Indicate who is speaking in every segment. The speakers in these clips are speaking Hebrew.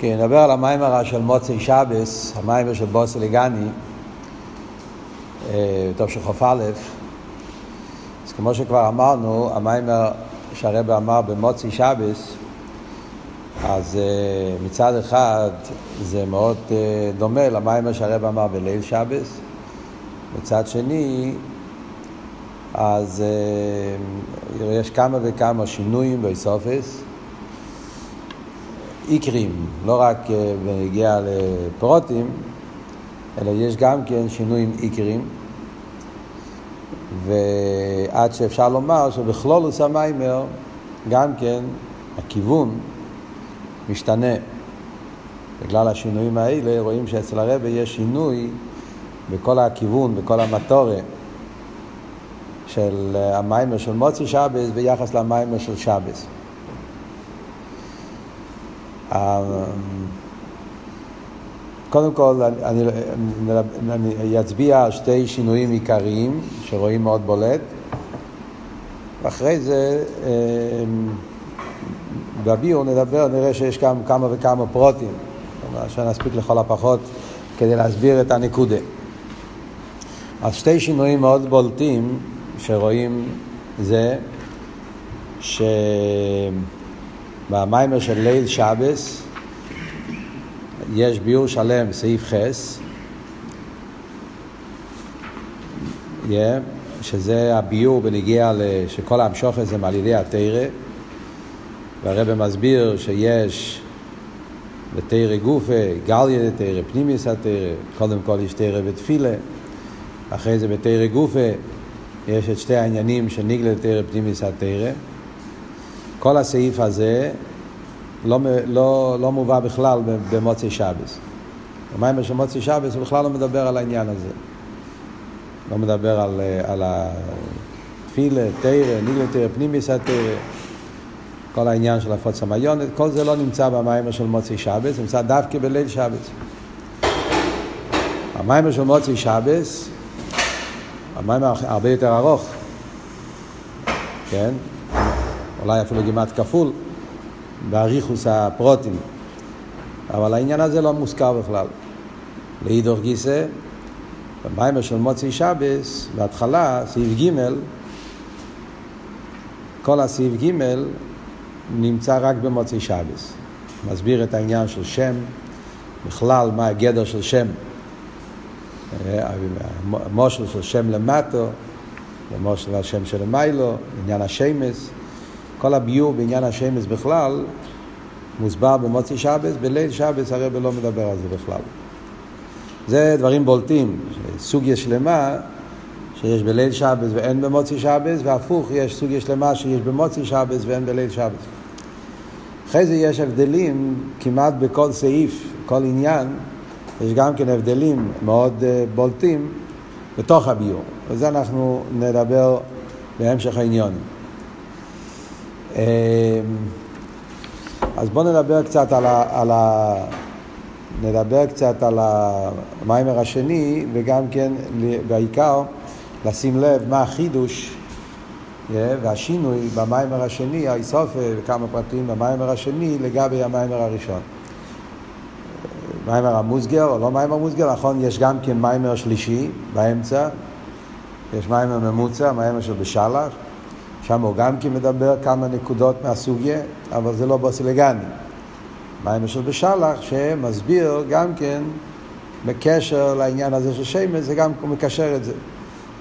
Speaker 1: כן, נדבר על המיימרה של מוצאי שבס, המיימר של בוס אליגני, אה, טוב של חוף א', אז כמו שכבר אמרנו, המיימר שהרבא אמר במוצאי שבס, אז uh, מצד אחד זה מאוד uh, דומה למיימר שהרבא אמר בליל שבס, מצד שני, אז יש כמה וכמה שינויים באיסופס, עיקרים, לא רק אה, בנגיע לפרוטים, אלא יש גם כן שינויים עיקרים, ועד שאפשר לומר שבכלולוס המיימר גם כן הכיוון משתנה. בגלל השינויים האלה רואים שאצל הרבה יש שינוי בכל הכיוון, בכל המטורת של המיימר של מוצי שבס ביחס למיימר של שבס. קודם כל, אני, אני, אני אצביע על שתי שינויים עיקריים שרואים מאוד בולט, ואחרי זה אמ, בביור נדבר, נראה שיש גם כמה וכמה פרוטים, שנספיק לכל הפחות כדי להסביר את הנקודה. אז שתי שינויים מאוד בולטים שרואים זה ש... במיימר של ליל שבס יש ביור שלם, סעיף חס, yeah, שזה הביור בנגיע שכל המשוכת זה על ידי התרא, והרבא מסביר שיש בתרא גופה, גליה תרא, פנימיוס התרא, קודם כל יש תרא ותפילה, אחרי זה בתרא גופה יש את שתי העניינים של ניגלה תרא, פנימיוס התרא. כל הסעיף הזה לא, לא, לא מובא בכלל במוצאי שבס. במיימר של מוצאי שבס הוא בכלל לא מדבר על העניין הזה. לא מדבר על, על התפילה, תרא, ניגלה תרא, פנימיס התרא, כל העניין של הפוץ המיונת, כל זה לא נמצא במיימר של מוצאי שבס, נמצא דווקא בליל שבס. המיימר של מוצאי שבס, המיימר הרבה יותר ארוך, כן? אולי אפילו כמעט כפול, באריכוס הפרוטים. אבל העניין הזה לא מוזכר בכלל. לאידוך גיסא, במיימר של מוצאי שבס, בהתחלה, סעיף ג', כל הסעיף ג' נמצא רק במוצאי שבס. מסביר את העניין של שם, בכלל מה הגדר של שם. מושל של שם למטו, ומושל השם של מיילו, עניין השמס. כל הביור בעניין השמש בכלל מוסבר במוצאי שבס, בליל שבס הרב לא מדבר על זה בכלל. זה דברים בולטים, סוגיה שלמה שיש בליל שבס ואין במוצאי שבס, והפוך, יש סוגיה שלמה שיש במוצאי שבס ואין בליל שבס. אחרי זה יש הבדלים כמעט בכל סעיף, כל עניין, יש גם כן הבדלים מאוד אה, בולטים בתוך הביור, וזה אנחנו נדבר בהמשך העניונים. אמ, אז בואו נדבר קצת על ה... על ה... נדבר קצת על המיימר השני, וגם כן, בעיקר, לשים לב מה החידוש והשינוי במיימר השני, האיסופה וכמה פרטים במיימר השני לגבי המיימר הראשון. מיימר המוסגר או לא מיימר מוסגר, נכון, יש גם כן מיימר שלישי באמצע, יש מיימר ממוצע, מיימר של בשלח, שם הוא גם כן מדבר כמה נקודות מהסוגיה, אבל זה לא בוסילגני. מים של בשלח שמסביר גם כן בקשר לעניין הזה של שמש, זה גם מקשר את זה.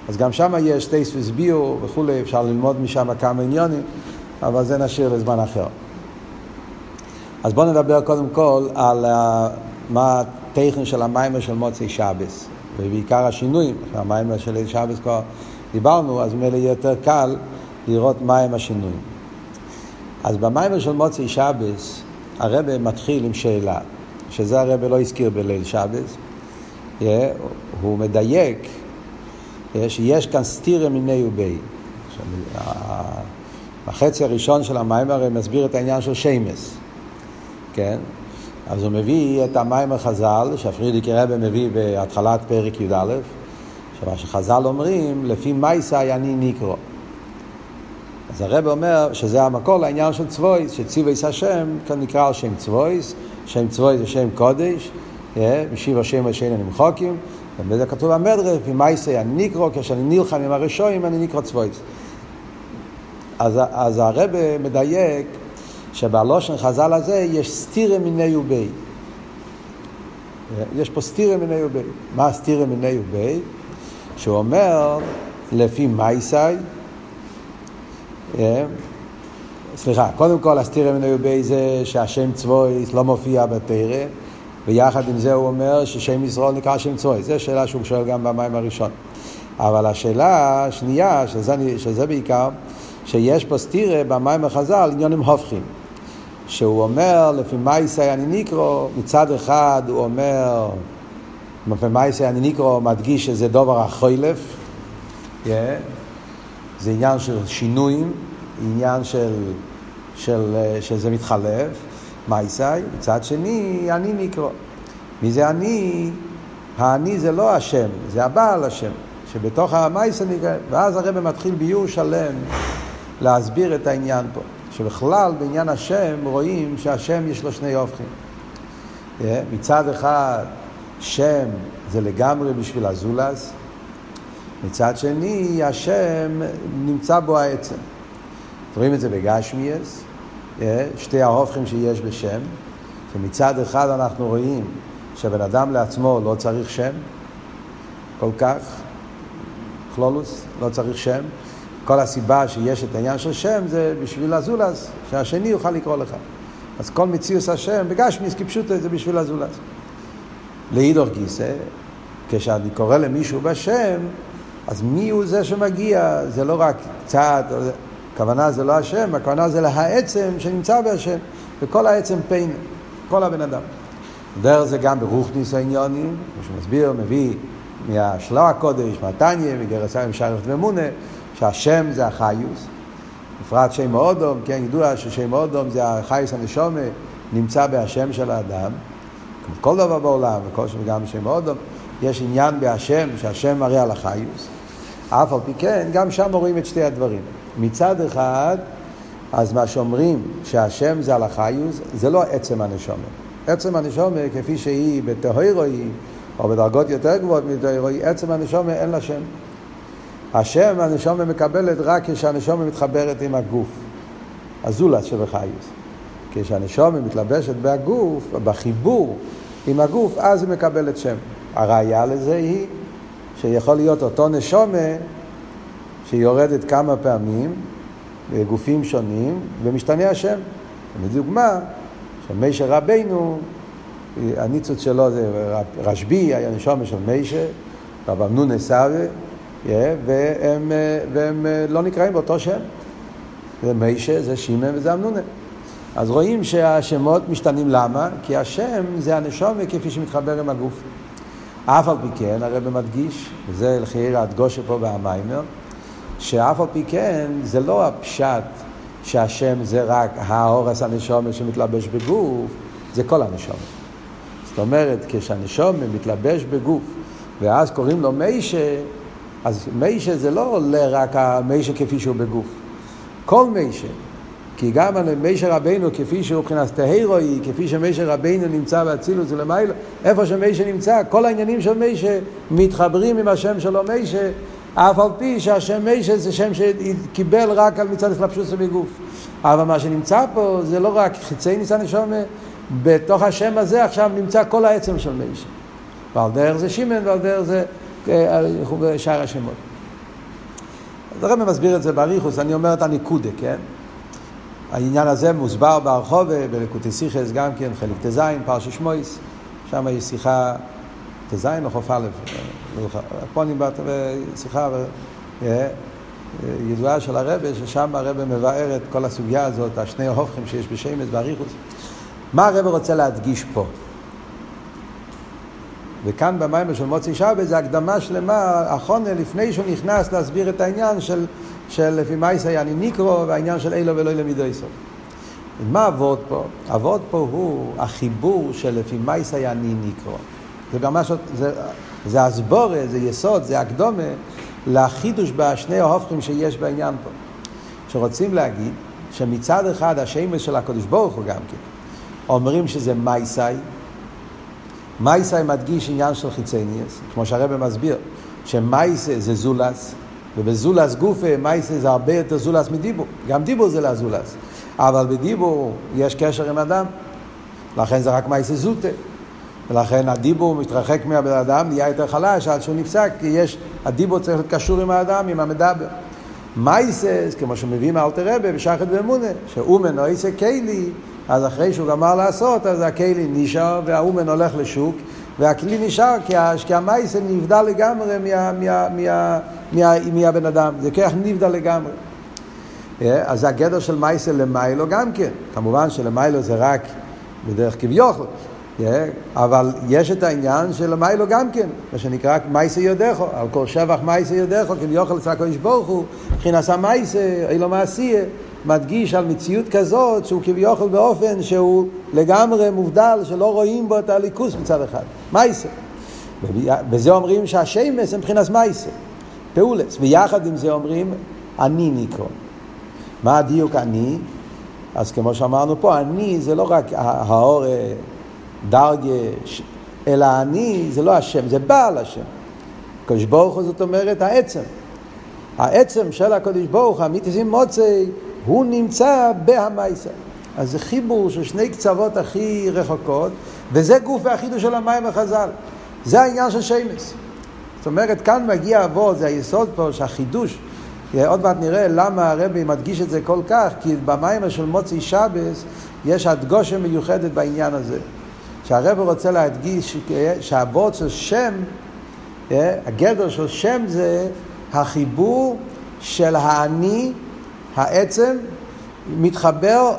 Speaker 1: אז גם שם יש טייס וסביעו וכולי, אפשר ללמוד משם כמה עניונים, אבל זה נשאיר לזמן אחר. אז בואו נדבר קודם כל על uh, מה הטכן של המיימר של מוצאי שבס, ובעיקר השינויים, המיימר של שבס כבר דיברנו, אז ממילא יהיה יותר קל לראות מהם השינויים. אז במיימר של מוצאי שבס, הרבה מתחיל עם שאלה, שזה הרבה לא הזכיר בליל שבס, הוא מדייק שיש כאן סתירה מיני ובי. החצי הראשון של המים הרי מסביר את העניין של שמס, כן? אז הוא מביא את המים החז"ל, שהפרידיקי רבי מביא בהתחלת פרק י"א, שמה שחז"ל אומרים, לפי מייסאי אני נקרא. אז הרב אומר שזה המקור לעניין של צבויס, שציוויס השם, כאן נקרא על שם צבויס, שם צבויס זה שם קודש, משיב השם ושאין הנמחוקים, ובזה כתוב במדרש, ומייסי אני נקרא, כשאני נלחם עם הרשועים אני נקרא צבויס. אז, אז הרב מדייק שבלושן חז"ל הזה יש סתירה מיני ובי. יש פה סתירה מיני ובי. מה סתירה מיני ובי? שהוא אומר, לפי מייסאי, אה, סליחה, קודם כל הסתירה מיני ובי זה שהשם צבויס לא מופיע בתרא, ויחד עם זה הוא אומר ששם ישראל נקרא שם צבויס. זו שאלה שהוא שואל גם במים הראשון. אבל השאלה השנייה, שזה, שזה בעיקר, שיש פה סתירה במים החז"ל עניונים הופכים. שהוא אומר, לפי מייסי אני נקרא, מצד אחד הוא אומר, לפי מייסי אני נקרא, מדגיש שזה דובר החוילף, yeah. זה עניין של שינויים, עניין של, של, שזה מתחלף, מייסי, מצד שני, אני נקרא. מי זה אני? האני זה לא השם, זה הבעל השם, שבתוך המייסי נקרא, ואז הרב מתחיל ביור שלם להסביר את העניין פה. שבכלל בעניין השם רואים שהשם יש לו שני הופכים. מצד אחד שם זה לגמרי בשביל הזולז, מצד שני השם נמצא בו העצם. רואים את זה בגשמיאס, שתי ההופכים שיש בשם, שמצד אחד אנחנו רואים שבן אדם לעצמו לא צריך שם כל כך, כלולוס, לא צריך שם, כל הסיבה שיש את העניין של שם זה בשביל הזולז, שהשני יוכל לקרוא לך. אז כל מציאוס השם, בגשמיס כפשוטו זה בשביל הזולז. לאידוך גיסא, כשאני קורא למישהו בשם, אז מי הוא זה שמגיע? זה לא רק קצת, הכוונה זה לא השם, הכוונה זה להעצם שנמצא בהשם, וכל העצם פיין, כל הבן אדם. דרך זה גם ברוכניס העניונים, כמו שמסביר, מביא מהשלו הקודש, מהתניא, מגרסיים שייכת ומונה, שהשם זה החיוס, בפרט שם האודום, כן, ידוע ששם האודום זה החיוס הנשומה, נמצא בהשם של האדם, כמו כל דבר בעולם, וכל שם גם שם האודום, יש עניין בהשם, שהשם מראה על החיוס, אף על פי כן, גם שם רואים את שתי הדברים. מצד אחד, אז מה שאומרים שהשם זה על החיוס, זה לא עצם הנשומה. עצם הנשומה, כפי שהיא בטהרוי, או בדרגות יותר גבוהות מטהרוי, עצם הנשומה אין לה שם. השם הנשומה מקבלת רק כשהנשומה מתחברת עם הגוף, הזולת שבחייס. כשהנשומה מתלבשת בגוף, בחיבור עם הגוף, אז היא מקבלת שם. הראיה לזה היא שיכול להיות אותו נשומה שיורדת כמה פעמים בגופים שונים ומשתנה השם. לדוגמה, שמשה רבינו, הניצוץ שלו זה רשב"י, היה נשומה של משה, רב אמנון סאווה, והם, אה, והם אה, לא נקראים באותו שם. זה מיישה, זה שימן וזה אמנונה. אז רואים שהשמות משתנים למה? כי השם זה הנשומה כפי שמתחבר עם הגוף. אף על פי כן, הרב מדגיש, וזה לחייר הדגושה פה בהמיימר, שאף על פי כן זה לא הפשט שהשם זה רק האורס הנשומה שמתלבש בגוף, זה כל הנשומה. זאת אומרת, כשהנשומה מתלבש בגוף, ואז קוראים לו מיישה, אז מיישה זה לא עולה רק המיישה כפי שהוא בגוף. כל מיישה. כי גם על מיישה רבינו כפי שהוא מבחינת תהירוי, כפי שמיישה רבינו נמצא באצילות ולמיילו, איפה שמיישה נמצא, כל העניינים של מיישה מתחברים עם השם שלו מיישה, אף על פי שהשם מיישה זה שם שקיבל רק על מצד הסלבשוס בגוף. אבל מה שנמצא פה זה לא רק חיצי ניסן נשומה, בתוך השם הזה עכשיו נמצא כל העצם של מיישה. ועל דרך זה שימן ועל דרך זה בשאר השמות. אז הרב מסביר את זה באריכוס, אני אומר את הניקודה, כן? העניין הזה מוסבר בהרחובה, בלקוטי סיכס גם כן, חלק ט"ז, פרשי שמויס, שם יש שיחה ט"ז או חוף א', פה אני באת בשיחה ידועה של הרבה, ששם הרבה מבאר את כל הסוגיה הזאת, השני ההופכים שיש בשמש באריכוס. מה הרבה רוצה להדגיש פה? וכאן במים של מוצי שבת זה הקדמה שלמה, אחרונה, לפני שהוא נכנס להסביר את העניין של, של לפי מייסא יעני ניקרו והעניין של אילו ולא למידו סוף. מה אבות פה? אבות פה הוא החיבור של לפי מייסא יעני ניקרו. זה ממש, זה, זה הסבורה, זה יסוד, זה הקדומה לחידוש בשני ההופכים שיש בעניין פה. שרוצים להגיד שמצד אחד השמש של הקדוש ברוך הוא גם כן, אומרים שזה מייסאי, מייסאי מדגיש עניין של חיצניאס, כמו שהרבא מסביר, שמייסה זה זולס, ובזולס גופה מייסה זה הרבה יותר זולס מדיבור, גם דיבור זה לזולס, אבל בדיבור יש קשר עם אדם, לכן זה רק מייסה זוטה. ולכן הדיבור מתרחק מהבן אדם, נהיה יותר חלש עד שהוא נפסק, כי יש, הדיבור צריך להיות קשור עם האדם, עם המדבר. מייסס, כמו שמביאים האלתר רבה בשחד ואמונה, שאומן או איסה קיילי, אז אחרי שהוא גמר לעשות, אז הקיילי נשאר והאומן הולך לשוק, והכלי נשאר כי המייסה נבדל לגמרי מה, מה, מה, מה, מהבן אדם, זה כוח נבדל לגמרי. אה, אז הגדר של מייסה למיילו גם כן, כמובן שלמיילו זה רק בדרך כביכול, אבל יש את העניין של מיילו גם כן, מה שנקרא מייסה יודכו, על כל שבח מייסה יודכו, כביכול אצל הקדוש ברוך הוא, מבחינת המייסה, אילו מעשייה, מדגיש על מציאות כזאת שהוא כביכול באופן שהוא לגמרי מובדל, שלא רואים בו את הליכוס מצד אחד. מייסה. וזה אומרים שהשמש זה מבחינת מייסה, פעולס, ויחד עם זה אומרים אני נקרא. מה הדיוק אני? אז כמו שאמרנו פה, אני זה לא רק האור דרגש, אלא אני זה לא השם, זה בעל השם. הקדוש ברוך הוא זאת אומרת העצם. העצם של הקדוש ברוך הוא, המיתיסים מוצאי, הוא נמצא בהמייסה. אז זה חיבור של שני קצוות הכי רחוקות, וזה גוף והחידוש של המים החז"ל. זה העניין של שמש. זאת אומרת, כאן מגיע אבות, זה היסוד פה, שהחידוש, עוד מעט נראה למה הרבי מדגיש את זה כל כך, כי במים של מוצאי שבס יש הדגושה מיוחדת בעניין הזה. שהרב רוצה להדגיש שהאבות של שם, אה, הגדר של שם זה החיבור של האני, העצם, מתחבר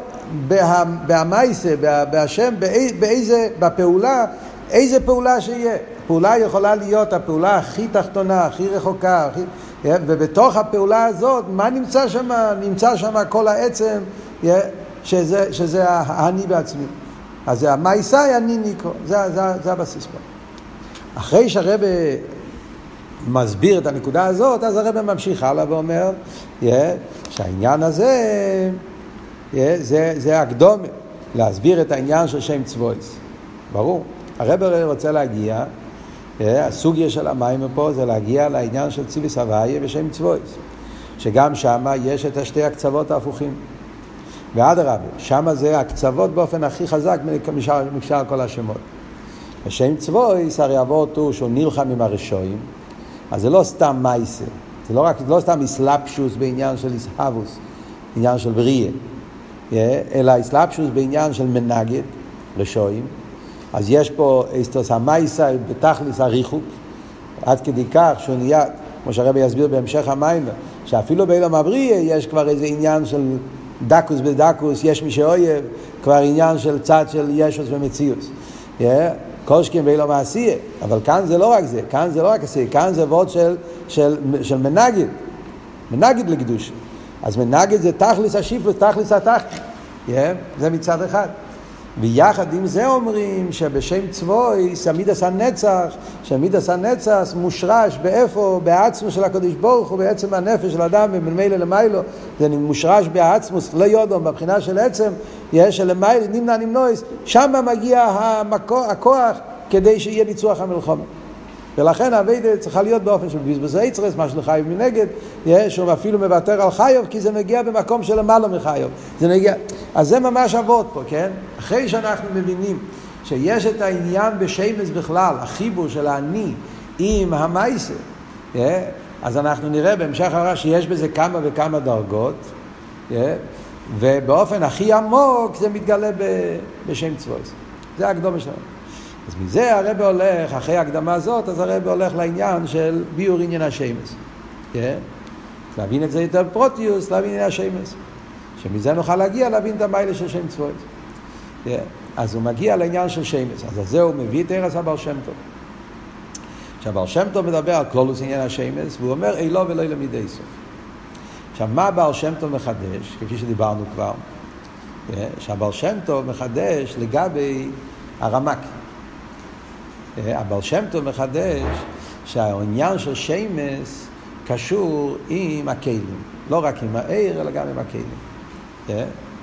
Speaker 1: בהמייסה, בהשם, באיזה, בפעולה, איזה פעולה שיהיה. פעולה יכולה להיות הפעולה הכי תחתונה, הכי רחוקה, הכי... ובתוך הפעולה הזאת, מה נמצא שם? נמצא שם כל העצם, שזה, שזה האני בעצמי. אז זה המאיסאי אני ניקרו, זה, זה, זה הבסיס פה. אחרי שהרבא מסביר את הנקודה הזאת, אז הרבא ממשיך הלאה ואומר yeah, שהעניין הזה, זה, זה הקדומה, להסביר את העניין של שם צבויס. ברור. הרבא רוצה להגיע, הסוגיה של המים פה זה להגיע לעניין של ציוויס הוויה ושם צבויס. שגם שם יש את השתי הקצוות ההפוכים. ואדרבה, שם זה הקצוות באופן הכי חזק משאר כל השמות. השם צבויס, הרי אבות הוא שהוא נלחם עם הרשועים, אז זה לא סתם מייסר, זה לא, רק, לא סתם אסלאפשוס בעניין של איסהבוס, עניין של בריאה, אלא אסלאפשוס בעניין של מנגד, רשועים. אז יש פה אסטוס המייסה בתכלס הריחוק, עד כדי כך שהוא נהיה, כמו שהרבי יסביר בהמשך המים, שאפילו באילם הבריאה יש כבר איזה עניין של דקוס בדקוס, יש מי שאויב, כבר עניין של צד של ישוס ומציאוס. Yeah, שכם ואילו מעשייה, אבל כאן זה לא רק זה, כאן זה לא רק עשייה, כאן זה וורד של, של, של מנגד, מנגד לקדוש. אז מנגד זה תכלס השיפוס, תכלס התחת, yeah, זה מצד אחד. ויחד עם זה אומרים שבשם צבוי, סמידס הנצח, שמידס הנצח מושרש באיפה? בעצמו של הקדוש ברוך הוא, בעצם הנפש של אדם, וממילא למיילו, זה מושרש בעצמוס, לא יודום, בבחינה של עצם, יש שלמיילו, נמנע נמנויס, שם מגיע המקור, הכוח כדי שיהיה ניצוח המלחומה. ולכן האביידה צריכה להיות באופן של בזבז היצרס, מה שלחייב מנגד, שהוא אפילו מוותר על חיוב, כי זה מגיע במקום של למעלה מחיוב. זה מגיע... אז זה ממש אבות פה, כן? אחרי שאנחנו מבינים שיש את העניין בשמש בכלל, החיבור של האני עם המייסר, אז אנחנו נראה בהמשך הרע שיש בזה כמה וכמה דרגות, ובאופן הכי עמוק זה מתגלה בשם צבויס. זה הקדומה שלנו. אז מזה הרב הולך, אחרי ההקדמה הזאת, אז הרב הולך לעניין של ביור עניין השמש. כן? להבין את זה יותר פרוטיוס, להבין עניין השמש. שמזה נוכל להגיע להבין את המיילה של שם צבועת. כן? אז הוא מגיע לעניין של שמש. אז זה הוא מביא את ארץ הבר שם טוב. עכשיו, בר שם טוב מדבר על כלולוס עניין השמש, והוא אומר, אילו ולא למידי סוף. עכשיו, מה בר שם טוב מחדש, כפי שדיברנו כבר? כן? שהבר שם טוב מחדש לגבי הרמק. הבעל שם טוב מחדש שהעניין של שמס קשור עם הכלים. לא רק עם העיר, אלא גם עם הכלים. Yeah.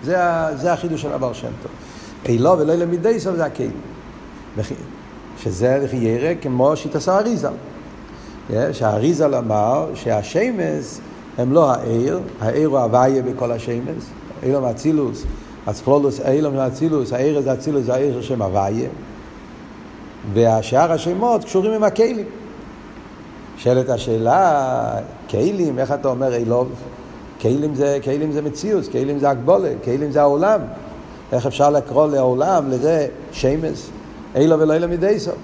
Speaker 1: זה, זה החידוש של הבר שם טוב. אילו ולא למידי סוף זה הכלים. שזה ירא כמו שיטס האריזל. שהאריזל אמר שהשמש הם לא העיר, העיר הוא הוויה בכל השמש, אילום אצילוס, אצפלולוס אילום אצילוס, העיר זה אצילוס, זה העיר של שם הוויה, והשאר השמות קשורים עם הכלים. שואלת השאלה, כלים, איך אתה אומר אילוב? כלים זה, כלים זה מציאוס, כלים זה הגבולה, כלים זה העולם. איך אפשר לקרוא לעולם לזה שמש, אילו ולא אילו מדי סוף.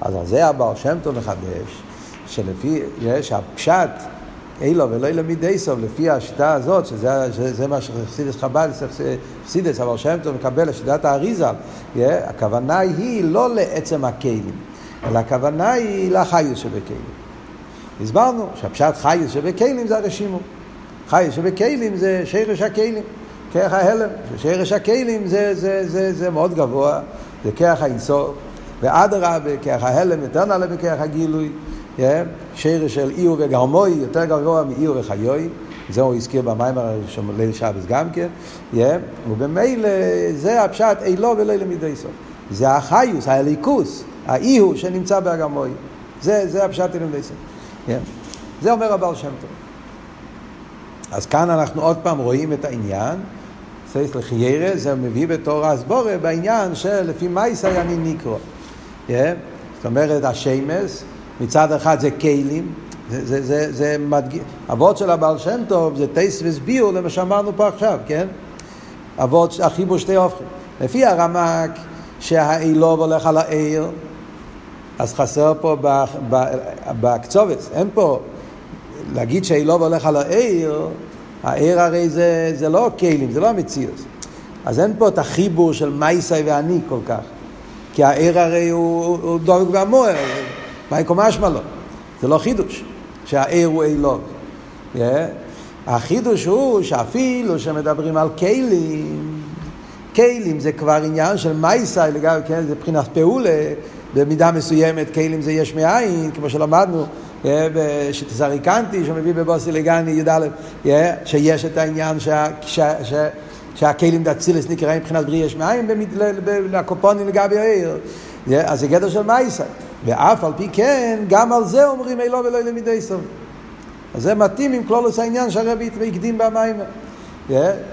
Speaker 1: אז על זה הבעל שם טוב מחדש, שלפי, יש הפשט, אילו ולא אילו מדי סוף, לפי השיטה הזאת, שזה, שזה מה שחסידס חב"ד, חסידס, הבעל שם טוב מקבל, שיטת האריזה, הכוונה היא לא לעצם הכלים, אלא הכוונה היא לחיוס שבכלים. הסברנו שהפשט חיוס שבכלים זה הרשימו. חיוס שבכלים זה שרש הכלים. כרך ההלם, שרש הכלים זה, זה, זה, זה מאוד גבוה, זה כרך האינסוף, ואדרבה, כרך ההלם יותר נעלה בכרך הגילוי, yeah, שרש של איור וגרמוי יותר גבוה מאיור וחיוי, זה הוא הזכיר במים של ליל שבס גם כן, yeah, ובמילא זה הפשט אילו ולא למידי סוף. זה החיוס, הליקוס, האיהו שנמצא בהגמוי. זה, זה הפשט אילו למידי סוף. Yeah. זה אומר הבעל שם טוב. אז כאן אנחנו עוד פעם רואים את העניין, סייס לחיירה, זה מביא בתור הסבורה בעניין של לפי מייסא אני נקרא. זאת אומרת, השמש, מצד אחד זה כלים, זה, זה, זה, זה מדגיש, אבות של הבעל שם טוב זה טייס וסביעו למה שאמרנו פה עכשיו, כן? אבות, החיבור שתי הופכים. לפי הרמק שהאילוב הולך על העיר, אז חסר פה בקצובס, אין פה, להגיד שהאילוב הולך על העיר, העיר הרי זה, זה לא כלים, זה לא המציאות. אז אין פה את החיבור של מייסאי ואני כל כך. כי העיר הרי הוא, הוא דבק והמוער, מה יקום משמע לו? זה לא חידוש, שהעיר הוא אילוב. Yeah. החידוש הוא שאפילו שמדברים על כלים, כלים זה כבר עניין של מייסאי, לגבי, כן, זה מבחינת פעולה, במידה מסוימת כלים זה יש מאין, כמו שלמדנו. שתזריקנתי, שהוא מביא בבוסי לגני י"א, שיש את העניין שהכלים דאצילס נקראים מבחינת בריא יש מאין לקופונים לגבי העיר. אז זה גדר של מייסה. ואף על פי כן, גם על זה אומרים אילו ולא למידי סוף. אז זה מתאים עם כלולוס העניין שהרבי הקדים במים.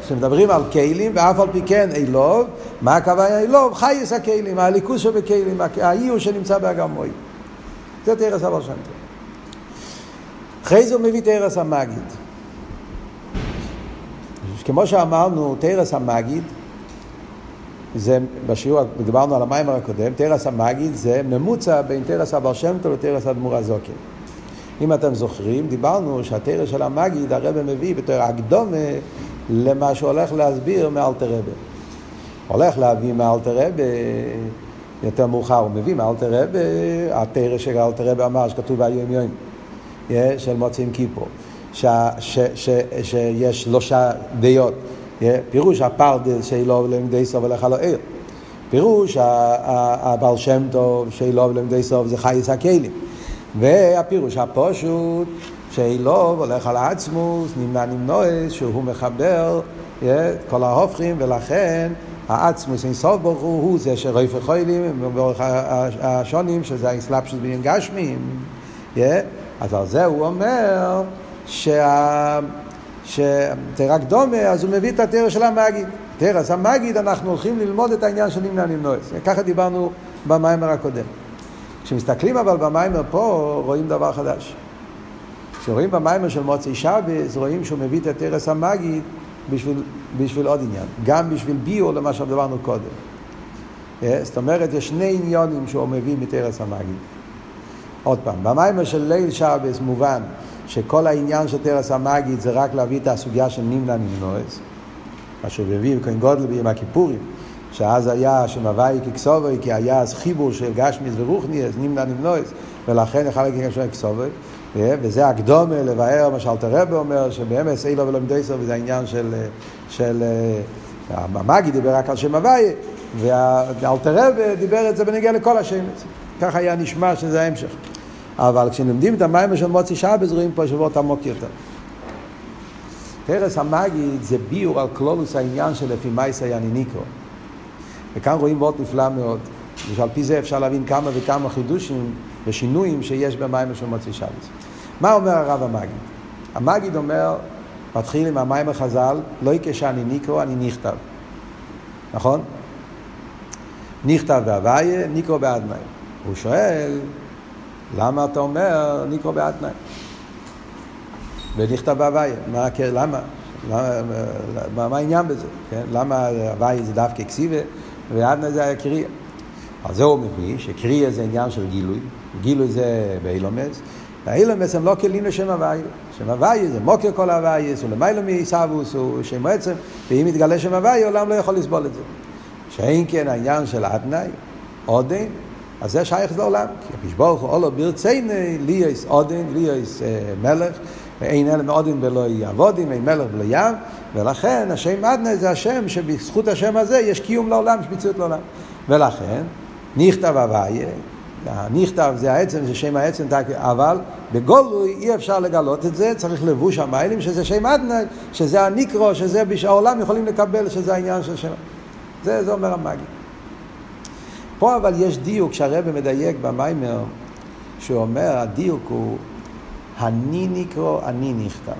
Speaker 1: כשמדברים על כלים, ואף על פי כן אילוב, מה הכוונה אילוב? חייס הכלים, הליכוס שבכלים, האיור שנמצא באגמוי. זה תרס אבר שם. אחרי זה הוא מביא תרס המגיד. כמו שאמרנו, תרס המגיד, זה בשיעור, דיברנו על המיימר הקודם, תרס המגיד זה ממוצע בין תרס אבר שם טוב לתרס אדמו"ר הזוקן. אם אתם זוכרים, דיברנו שהתרס של המגיד, הרב מביא בתור הקדומה למה שהוא הולך להסביר מאלתר רבה. הולך להביא מאלתר רבה, יותר מאוחר הוא מביא מאלתר רבה, התרס של אלתר רבה אמר שכתוב היום יום. של מוצאים כיפור, שיש שלושה דעות, פירוש הפרדל שאילו ולמדי סוף הולך על העיר, פירוש הבעל שם טוב שאילו ולמדי סוף זה חייס הכלים, והפירוש הפושוט שאילו הולך על העצמוס, נמנע נמנועס, שהוא מחבר כל ההופכים ולכן העצמוס אין סוף ברוך הוא, הוא זה שרויפי חוילים באורך השונים שזה האסלאפשוס בעניין גשמים אז על זה הוא אומר שה... שתרק דומה, אז הוא מביא את התרא של המגיד. תרס המגיד, אנחנו הולכים ללמוד את העניין של נמנע נמנועס. ככה דיברנו במיימר הקודם. כשמסתכלים אבל במיימר פה, רואים דבר חדש. כשרואים במיימר של מוצאי שבס, רואים שהוא מביא את התרס המגיד בשביל, בשביל עוד עניין. גם בשביל ביור למה שדיברנו קודם. אה, זאת אומרת, יש שני עניונים שהוא מביא מתרס המגיד. עוד פעם, במיימר של ליל שבס מובן שכל העניין של תרס המגיד זה רק להביא את הסוגיה של נמנע נמנועס, מה שהוא הביא בכהן גודל ביום הכיפורים, שאז היה שם הוואי ככסובוי, כי היה אז חיבור של גשמיס ורוחניאס, נמנע נמנועס, ולכן יכול להגיד שם כסובוי, וזה הקדומה לבאר מה שאלתר רבי אומר, שבאמת אילו ולא מדייסר, וזה העניין של, של המאגי דיבר רק על שם הוואי, ואלתר רבי דיבר את זה בנגיע לכל השם. ככה היה נשמע שזה ההמשך. אבל כשלומדים את המים של מוצי שבס רואים פה שבועות עמוק יותר. פרס המגיד זה ביור על כלולוס העניין של לפי מייסא יעניניקו. וכאן רואים מאוד נפלא מאוד, ושעל פי זה אפשר להבין כמה וכמה חידושים ושינויים שיש במים של מוצי שבס. מה אומר הרב המגיד? המגיד אומר, מתחיל עם המים החז"ל, לא יקשה אני ניקרו, אני נכתב. נכון? נכתב בהוויה, ניקרו באדנאי. הוא שואל, למה אתה אומר ניקרו באדנאי? ונכתב בהוויה. מה, למה? מה, מה העניין בזה? כן? למה הוויה זה דווקא כסיבה ואדנאי זה היה קריאה? אז זה הוא מביא, שקריאה זה עניין של גילוי, גילוי זה באילומס, והאילומס הם לא כלים לשם הוויה. שם הוויה זה מוקר כל הוויה, הוא למיילו מעיסאוווס, הוא שם עצם, ואם יתגלה שם הוויה, עולם לא יכול לסבול את זה. שאין כן העניין של אדנאי, עודן, אז זה שייך לעולם. כי הקדוש ברוך הוא אולו ברצייני, לי יש עודן, לי יש מלך, ואין אלה מעודן ולא יעבודים, אין מלך ולא ים, ולכן השם אדנאי זה השם שבזכות השם הזה יש קיום לעולם, יש מציאות לעולם. ולכן, נכתב הוויה, נכתב זה העצם, זה שם העצם, אבל בגולוי אי אפשר לגלות את זה, צריך לבוש המיילים, שזה שם אדנאי, שזה הניקרו, שזה העולם יכולים לקבל, שזה העניין של שם. זה, זה אומר המגיד. פה אבל יש דיוק שהרבא מדייק במיימר, שהוא אומר, הדיוק הוא, אני ניקרו, אני נכתב.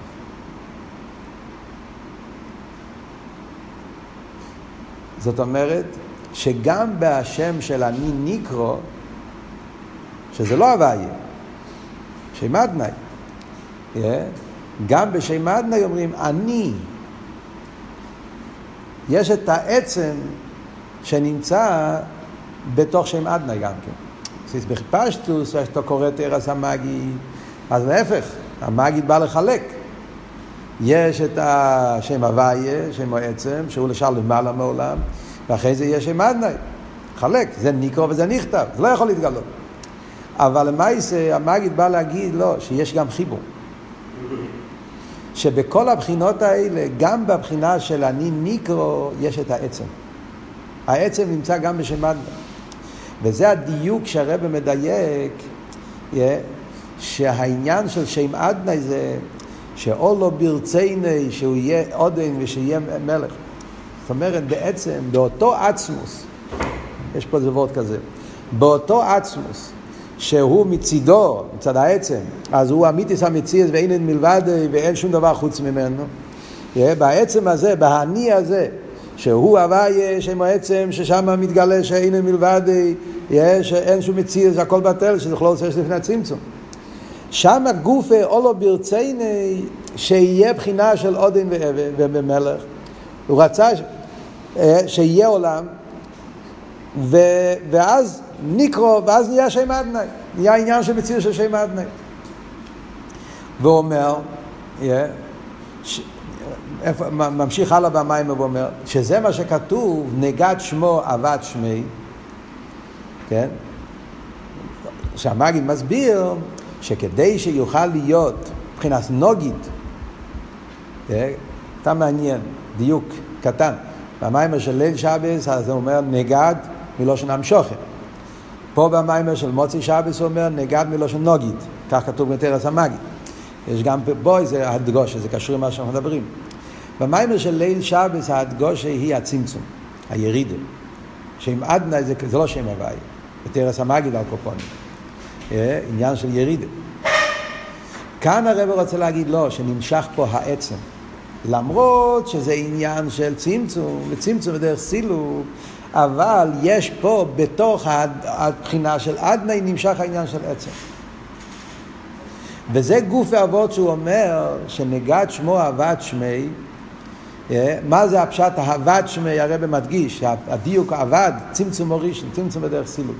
Speaker 1: זאת אומרת, שגם בהשם של אני ניקרו, שזה לא הוויה, שם אדנאי. Yeah. גם בשם אדנאי אומרים אני. יש את העצם שנמצא בתוך שם אדנאי גם כן. אז בפשטוס, כשאתה קורא את ארז המגיד, אז להפך, המגיד בא לחלק. יש את השם הוויה, שם העצם, שהוא לשאר למעלה מעולם, ואחרי זה יש שם אדנאי. חלק, זה ניקרו וזה נכתב, זה לא יכול להתגלות. אבל למעשה המגיד בא להגיד לא, שיש גם חיבור. שבכל הבחינות האלה, גם בבחינה של אני ניקרו, יש את העצם. העצם נמצא גם בשם אדנה. וזה הדיוק שהרבא מדייק, yeah, שהעניין של שם אדנה זה שאולו ברצייני, שהוא יהיה עודן ושיהיה מלך. זאת אומרת, בעצם, באותו עצמוס, יש פה זווות כזה, באותו עצמוס, שהוא מצידו, מצד העצם, אז הוא אמיתיס המציאס ואין אין מלבד ואין שום דבר חוץ ממנו. בעצם הזה, בהאני הזה, שהוא הוויה שם העצם, ששם מתגלה שאין אין מלבד, שאין שום מציאס, הכל בטל, שזה יכול להיות לפני הצמצום. שם הגופה אולו ברצייני שיהיה בחינה של עודן ומלך. הוא רצה שיהיה עולם, ואז ניקרו, ואז נהיה שם אדנאי. נהיה עניין של מציאות של שם אדנאי. והוא אומר, yeah, ש... ממשיך הלאה במים ואומר, שזה מה שכתוב, נגד שמו עבד שמי, כן? שהמגיד מסביר שכדי שיוכל להיות מבחינת נוגית, אתה מעניין, דיוק קטן, במיימר של ליל שבס, אז הוא אומר נגד מלושן המשוכן. פה במיימר של מוצי שבס הוא אומר נגד מלושן נוגית, כך כתוב בתרס המגיד. יש גם פה איזה הדגושה, זה קשור למה שאנחנו מדברים. במיימר של ליל שבס ההדגושה היא הצמצום, הירידה. שם עדנה זה, זה לא שם הוואי, בתרס המגיד על קופונים. אה, עניין של ירידה. כאן הרב רוצה להגיד לא, שנמשך פה העצם. למרות שזה עניין של צמצום, וצמצום בדרך סילוק, אבל יש פה, בתוך הבחינה של אדני, נמשך העניין של עצם. וזה גוף האבות שהוא אומר, שנגד שמו אהבת שמי, מה זה הפשט אהבת שמי, הרב מדגיש, הדיוק אבד, צמצום מורישן, צמצום בדרך סילוק.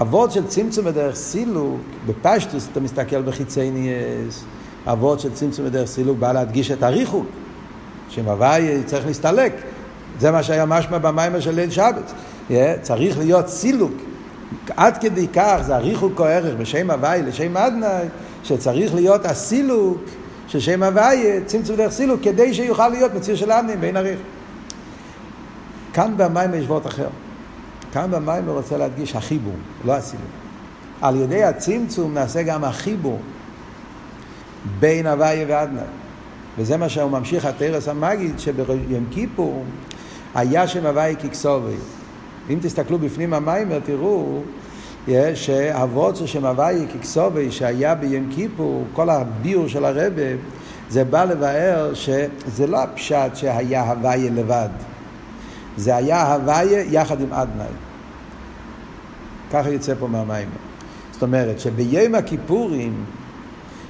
Speaker 1: אבות של צמצום בדרך סילוק, בפשטוס אתה מסתכל בחיצי ניאס, אבות של צמצום בדרך סילוק בא להדגיש את הריחוק, שמוואי צריך להסתלק. זה מה שהיה משמע במיימר של ליל שבת. Yeah, צריך להיות סילוק. עד כדי כך זה הריחוק או ערך בשם הוואי לשם אדנאי, שצריך להיות הסילוק של שם הוואי, צמצום דרך סילוק, כדי שיוכל להיות מציר של אדנאי בין הריח. כאן במיימר יש וורט אחר. כאן במיימר רוצה להדגיש החיבור, לא הסילוק. על ידי הצמצום נעשה גם החיבור בין הוויה ועדנה. וזה מה שהוא ממשיך התרס המגיד, שביום כיפור היה שם הוויה ככסובי. אם תסתכלו בפנים המיימר תראו שהאבות של שם הוויה ככסובי שהיה ביום כיפור, כל הביור של הרבה, זה בא לבאר שזה לא הפשט שהיה הוויה לבד, זה היה הוויה יחד עם אדנאי. ככה יוצא פה מהמים. זאת אומרת שביום הכיפורים,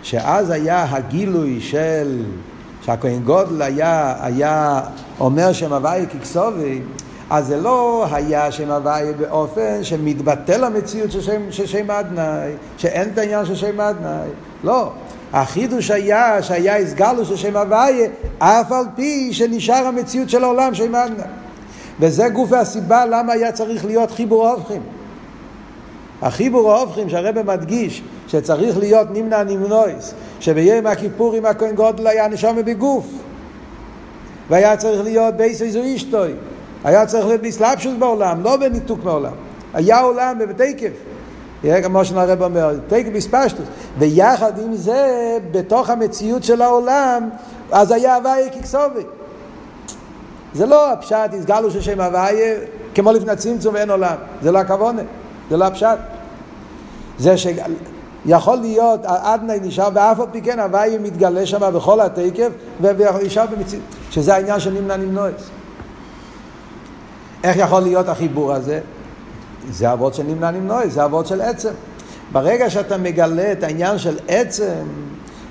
Speaker 1: שאז היה הגילוי של, שהכהן גודל היה, היה אומר שם הוויה ככסובי, אז זה לא היה שם הוויה באופן שמתבטל המציאות של שם, של שם אדנאי, שאין את העניין של שם אדנאי. לא. החידוש היה שהיה הסגלו של שם הוויה, אף על פי שנשאר המציאות של העולם שם אדנאי. וזה גוף הסיבה למה היה צריך להיות חיבור הופכים. החיבור ההופכים שהרבא מדגיש שצריך להיות נמנע נמנויס, שביום הכיפור עם הכהן גודל היה נשום בגוף והיה צריך להיות בייס איזו אישטוי היה צריך להיות בסלאפשוס בעולם, לא בניתוק מעולם היה עולם בתקף כמו שהרב אומר, תקף בספשטוס ויחד עם זה, בתוך המציאות של העולם אז היה הוויה ככסובי. זה לא הפשט, הסגלו של שם הוויה כמו לפני צמצום ואין עולם, זה לא הכוונה זה לא הפשט. זה שיכול להיות, אדנאי נשאר, ואף על פי כן הוואי מתגלה שם בכל התקף, ונשאר במציאות, שזה העניין של נמנע נמנועס. איך יכול להיות החיבור הזה? זה אבות של נמנע נמנועס, זה אבות של עצם. ברגע שאתה מגלה את העניין של עצם,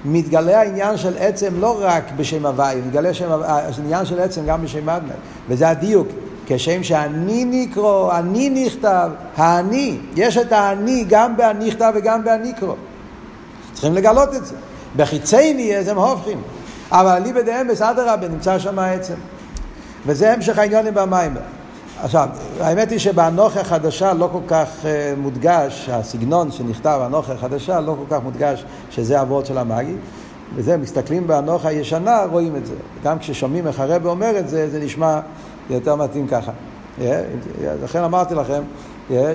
Speaker 1: מתגלה העניין של עצם לא רק בשם הוואי, מתגלה שם, העניין של עצם גם בשם אדנאי, וזה הדיוק. כשם שאני נקרא, אני נכתב, האני, יש את האני גם בהנכתב וגם בהנקרא. צריכים לגלות את זה. בחיצייני אז הם הופכים. אבל אני בדאמס אדרבה נמצא שם העצם. וזה המשך העניונים במים. עכשיו, האמת היא שבאנוכה החדשה לא כל כך uh, מודגש, הסגנון שנכתב, האנוכה החדשה, לא כל כך מודגש שזה הוורד של המאגי. וזה, מסתכלים באנוכה הישנה, רואים את זה. גם כששומעים איך הרב אומר את זה, זה נשמע יותר מתאים ככה. לכן אמרתי לכם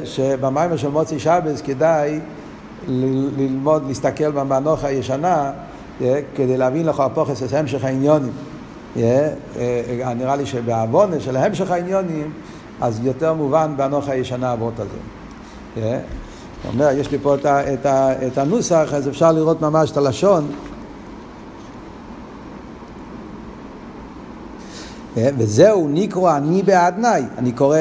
Speaker 1: שבמיימר של מוצי שבס כדאי ללמוד, להסתכל במנוח הישנה כדי להבין לך הפוכס את המשך העניונים. אה, נראה לי שבעוונה של המשך העניונים אז יותר מובן בנוח הישנה אבות הזה. אומר, יש לי פה את, הנוסח, אז אפשר לראות ממש את הלשון. אה, וזהו ניקרו אני באדנאי, אני קורא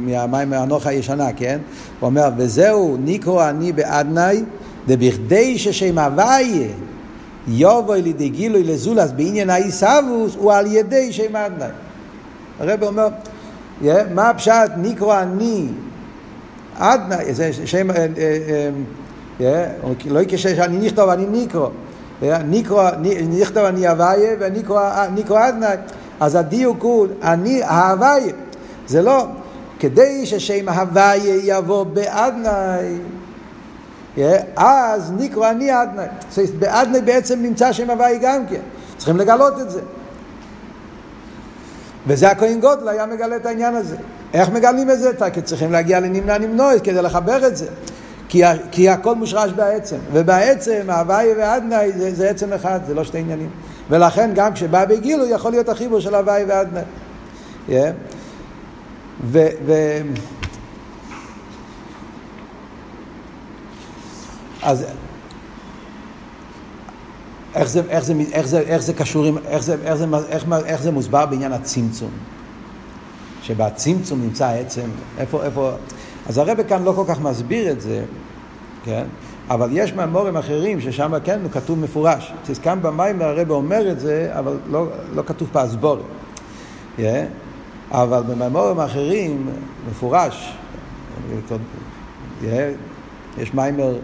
Speaker 1: מהמים מהנוח הישנה, כן? הוא אומר, וזהו ניקרו אני באדנאי, דבכדי ששם הוויה יובוי לידי גילוי לזולס בעניין האיסאוווס הוא על ידי שם אדנאי. הרב אומר, מה הפשט ניקרו אני אדנאי, זה שם, אה, אה, לא כשם שאני נכתוב אני ניקרו נכתב אני הוויה וניקרו אדנאי. אז הדיוק הוא אני ההוויה. זה לא כדי ששם הוויה יבוא באדנאי. אז ניקרו אני אדנאי. באדנאי בעצם נמצא שם הוויה גם כן. צריכים לגלות את זה. וזה הכהן גודל היה מגלה את העניין הזה. איך מגלים את זה? כי צריכים להגיע לנמנע נמנוע כדי לחבר את זה. כי, כי הכל מושרש בעצם, ובעצם הוואי ואדנאי זה, זה עצם אחד, זה לא שתי עניינים. ולכן גם כשבא בגילוי יכול להיות החיבור של הוואי ואדנאי. Yeah. ו... ו... אז איך זה, איך זה, איך זה, איך זה קשור, איך זה, איך זה, איך, איך זה מוסבר בעניין הצמצום? שבצמצום נמצא העצם, איפה, איפה, אז הרב כאן לא כל כך מסביר את זה, כן? אבל יש מאמורים אחרים ששם כן כתוב מפורש. כאן במים הרב אומר את זה, אבל לא, לא כתוב באסבורת. Yeah? אבל במאמורים אחרים מפורש. Yeah? יש מאמר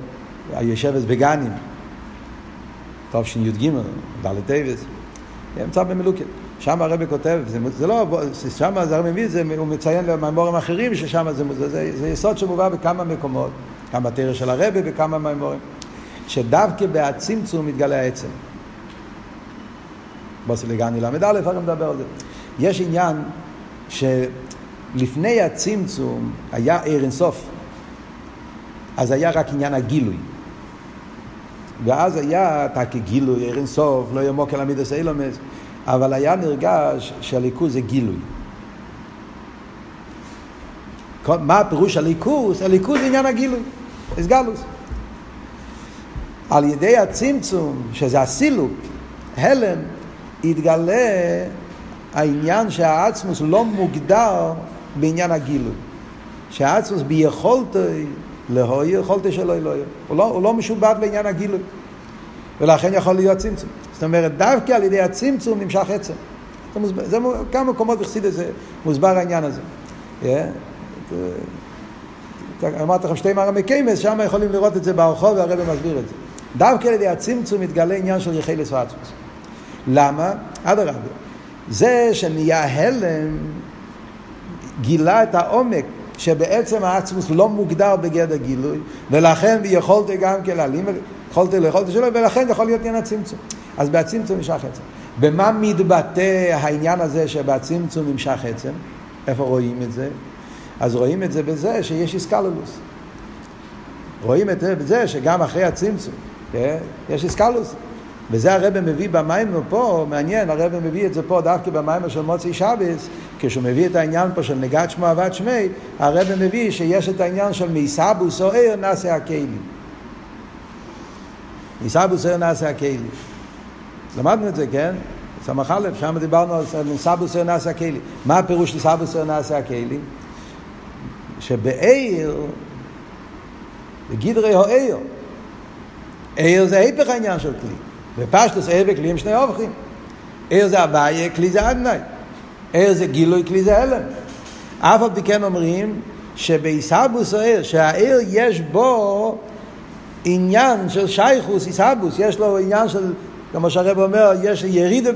Speaker 1: היושבת בגנים, תשי"ג, ד' טבת, נמצא במלוקט. שם הרבי כותב, זה, זה לא, שם זה הרבי מביא זה, הוא מציין למאמרים אחרים ששם זה, זה, זה, זה יסוד שמובא בכמה מקומות, גם בתורה של הרבי בכמה מאמרים, שדווקא בהצמצום מתגלה העצם. באתי לגני ל"א, הרי מדבר על זה. יש עניין שלפני הצמצום היה עיר אינסוף. אז היה רק עניין הגילוי. ואז היה תקי גילוי, עיר אינסוף, לא ימוק אל עמידס אילומס, אבל היה נרגש שהליכוז זה גילוי. מה הפירוש הליכוז? הליכוז זה עניין הגילוי, הסגלוס. על ידי הצמצום, שזה הסילוק, הלם, יתגלה העניין שהעצמוס לא מוגדר בעניין הגילוי. שהעצמוס ביכולתו להוי, יכולתו שלא אלוהי. הוא לא, הוא לא משובד בעניין הגילוי. ולכן יכול להיות צמצום. זאת אומרת, דווקא על ידי הצמצום נמשך עצם. זה כמה מקומות בחסידס זה מוסבר העניין הזה. Yeah. אמרתי לכם שתי מרמי קיימס, שם יכולים לראות את זה ברחוב והרבא מסביר את זה. דווקא על ידי הצמצום מתגלה עניין של יחילס ועצמוס. למה? אדרבה. זה שנהיה הלם גילה את העומק שבעצם העצמוס לא מוגדר בגדר גילוי ולכן יכולתי גם כן להעלים, יכולתי ליכולתי שלו ולכן יכול להיות עניין הצמצום. אז בהצמצום נמשך עצם. במה מתבטא העניין הזה שבצמצום נמשך עצם? איפה רואים את זה? אז רואים את זה בזה שיש איסקלולוס. רואים את זה בזה שגם אחרי הצמצום, כן? יש איסקלולוס. וזה הרב מביא במיימר פה, מעניין, הרב מביא את זה פה דווקא במיימר של מוצאי שבס, כשהוא מביא את העניין פה של נגד שמו אהבת שמי, הרב מביא שיש את העניין של מיסבוס או ער נעשה הכלים. מיסבוס ער נעשה הכלים. למדנו את זה, כן? סמך א', שם דיברנו על מיסבוס ער נעשה הכלים. מה הפירוש של מיסבוס ער נעשה הכלים? שבעיר, בגדרי העיר, עיר זה היפך העניין של כלי. ופשטוס עיר וכלי הם שני הופכים. עיר זה הוויה, כלי זה אדנאי. עיר זה גילוי, כלי זה הלם. אף על פי כן אומרים שבעיסבוס העיר, שהעיר יש בו עניין של שייכוס, עיסבוס, יש לו עניין של, כמו שהרב אומר, יש ירידה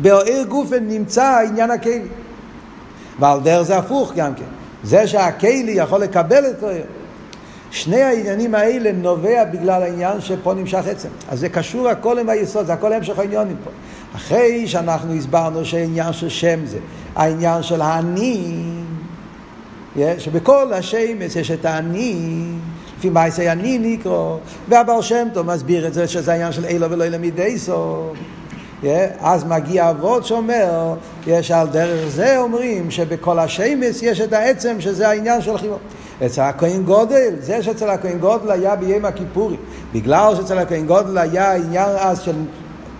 Speaker 1: בעיר גופן נמצא עניין הכלי. ועל דרך זה הפוך גם כן. זה שהכלי יכול לקבל את העיר. שני העניינים האלה נובע בגלל העניין שפה נמשך עצם. אז זה קשור הכל עם היסוד, זה הכל המשך העניונים פה. אחרי שאנחנו הסברנו שהעניין של שם זה העניין של האני, שבכל השמש יש את האני, לפי מה יעשה אני נקרא, והבר שם טוב מסביר את זה שזה העניין של אילו ולא למידי סוף. Yeah, אז מגיע אבות שאומר, יש על דרך זה אומרים שבכל השמש יש את העצם שזה העניין של חיבור. אצל הכהן גודל, זה שאצל הכהן גודל היה ביום הכיפורי, בגלל שאצל הכהן גודל היה עניין אז של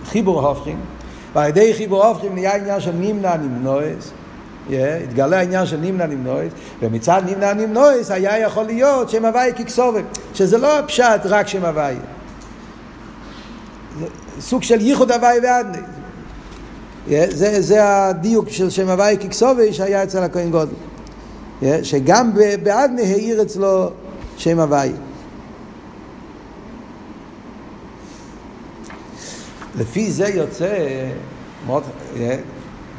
Speaker 1: חיבור הופכים, ועל ידי חיבור הופכים נהיה עניין של נמנע נמנועס, yeah, התגלה העניין של נמנע נמנועס, ומצד נמנע נמנועס היה יכול להיות שם הוואי ככסובת, שזה לא הפשט רק שם הוואי. סוג של ייחוד הוואי. Yeah, זה, זה הדיוק של שם הוואי ככסובת שהיה אצל הכהן גודל. שגם בעדנה העיר אצלו שם הוואי. לפי זה יוצא, מאוד,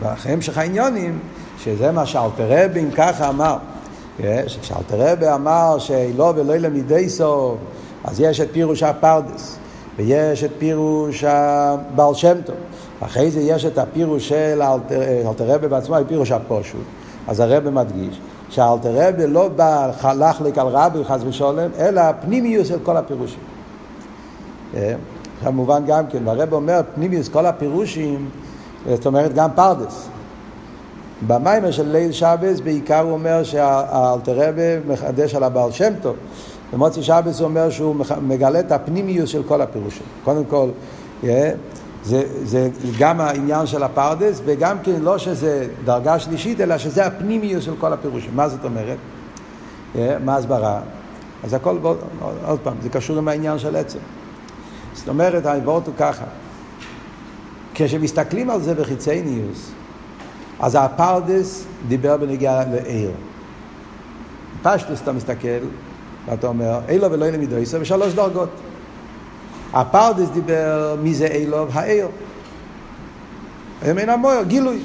Speaker 1: בהמשך העניונים, שזה מה שאלתרבה אם ככה אמר. כשאלתרבה אמר שלא ולא למידי סוף, אז יש את פירוש הפרדס, ויש את פירוש הבעל שם טוב. אחרי זה יש את הפירוש של אלתרבה בעצמו, פירוש הפושוט. אז הרב מדגיש שאלתר רבי לא בא לחלק על רבי חס ושלום, אלא הפנימיוס של כל הפירושים. כמובן גם כן, והרב אומר פנימיוס כל הפירושים, זאת אומרת גם פרדס. במיימר של ליל שבס בעיקר הוא אומר שהאלתר רבי מחדש על הבעל שם טוב. במוצאי שבת הוא אומר שהוא מגלה את הפנימיות של כל הפירושים. קודם כל, זה, זה גם העניין של הפרדס, וגם כן לא שזה דרגה שלישית, אלא שזה הפנימיות של כל הפירושים. מה זאת אומרת? אה, מה הסברה? אז הכל, עוד, עוד פעם, זה קשור עם העניין של עצם. זאת אומרת, העברות הוא ככה. כשמסתכלים על זה בחיצוניות, אז הפרדס דיבר בנגיעה לעיר. פשטוס אתה מסתכל, ואתה אומר, אילו ולא אילו מדויסו, בשלוש דרגות. הפרדס דיבר מי זה אילוב? האיר. הם אין המויר, גילוי.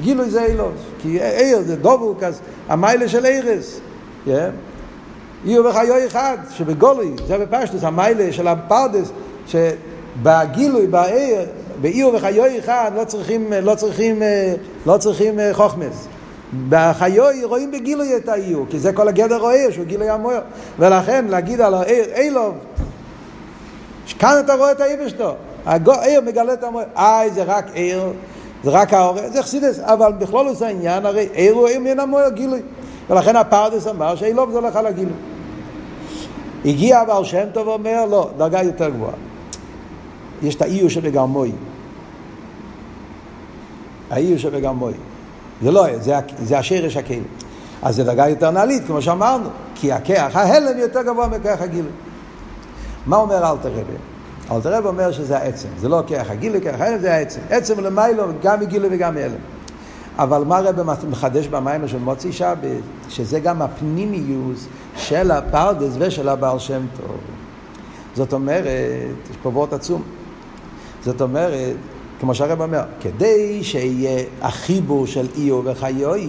Speaker 1: גילוי זה אילוב. כי איר זה דובוק, אז המיילה של אירס. יהיו בחיו אחד, שבגולוי, זה בפשטוס, המיילה של הפרדס, שבגילוי, באיר, באיר וחיו אחד, לא צריכים, לא צריכים, לא צריכים חוכמס. בחיוי רואים בגילוי את האיור, כי זה כל הגדר רואה שהוא גילוי המויר. ולכן להגיד על אילוב, כאן אתה רואה את העיר שלו. העיר מגלה את המויר. איי, זה רק עיר, זה רק האור, זה חסידס, אבל בכלול עושה עניין, הרי עיר הוא עיר מן המויר, גילוי. ולכן הפרדס אמר שאילוב זה הולך על הגילוי. הגיע הבעל שם טוב ואומר, לא, דרגה יותר גבוהה. יש את האיור שבגרמוי. האיור שבגרמוי. זה לא, זה, זה השרש הכלים. אז זה דרגה יותר נעלית, כמו שאמרנו, כי הכח ההלם יותר גבוה מכח הגילוי. מה אומר אלתר רבי? אלתר רבי אומר שזה העצם, זה לא כח הגילוי, כח ההלם זה העצם. עצם למיילו גם מגילוי וגם מהלם. אבל מה רבי מחדש במים של מוצי שבת? שזה גם הפנימיוס של הפרדס ושל הבעל שם טוב. זאת אומרת, יש פה וורט עצום. זאת אומרת, כמו שהרב אומר, כדי שיהיה החיבור של איו וחיוי,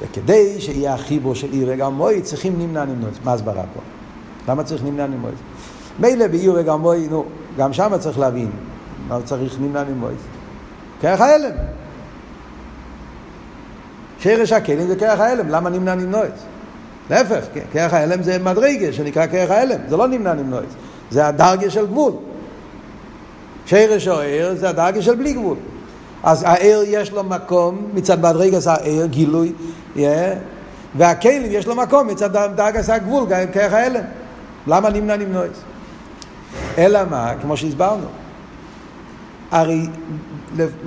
Speaker 1: וכדי שיהיה החיבור של איו וגמוי, צריכים נמנע נמנוץ. מה הסברה פה? למה צריך נמנע נמנוץ? מילא באיו וגמוי, נו, גם שם צריך להבין. מה צריך נמנע נמנוץ? כרך ההלם. שרש הכלים זה כרך ההלם, למה נמנע נמנוץ? להפך, כרך ההלם זה מדרגה שנקרא כרך ההלם, זה לא נמנע נמנוץ, זה הדרגה של גבול. שרש או עיר זה הדרגה של בלי גבול. אז העיר יש לו מקום מצד מדרגס העיר, גילוי, yeah, והכלים יש לו מקום מצד דרגס הגבול, כרך ההלם. למה נמנע נמנוע את זה? אלא מה? כמו שהסברנו. הרי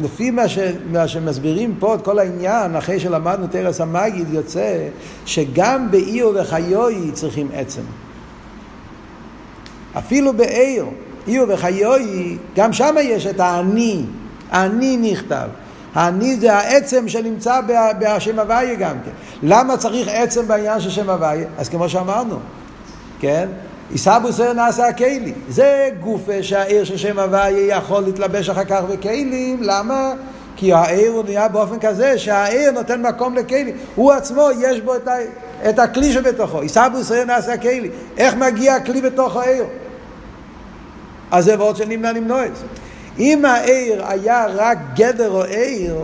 Speaker 1: לפי מה, ש, מה שמסבירים פה את כל העניין, אחרי שלמדנו תרס המגיד, יוצא שגם בעיר וחיוי צריכים עצם. אפילו בעיר, עיר וחיוי, גם שם יש את האני, האני נכתב. האני זה העצם שנמצא בהשם הוויה גם כן. למה צריך עצם בעניין של שם הוויה? אז כמו שאמרנו, כן? איסבוסר נעשה הכלי. זה גופה שהעיר של שם הוויה יכול להתלבש אחר כך בכלים. למה? כי העיר הוא נהיה באופן כזה שהעיר נותן מקום לכלים. הוא עצמו, יש בו את, ה, את הכלי שבתוכו. איסבוסר נעשה הכלי. איך מגיע הכלי בתוך העיר? אז זה ועוד שנמנע למנוע את זה. אם העיר היה רק גדר או עיר,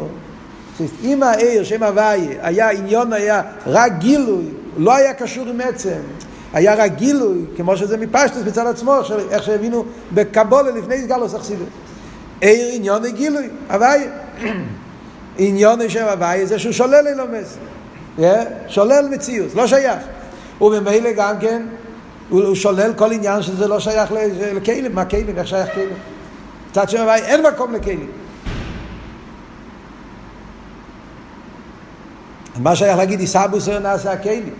Speaker 1: אם העיר, שם הוויה, היה עניון היה רק גילוי, לא היה קשור עם עצם, היה רק גילוי, כמו שזה מפשטוס בצד עצמו, איך שהבינו בקבולה לפני גלוס אכסידות. עיר עניון גילוי, הוויה. עניון שם הוויה זה שהוא שולל אילומס. שולל מציאות, לא שייך. וממילא גם כן הוא שולל כל עניין שזה לא שייך לכלים, מה כלים, איך שייך כלים? מצד שם הוואי אין מקום לכלים. מה שייך להגיד איסאבוסר נעשה הכלים?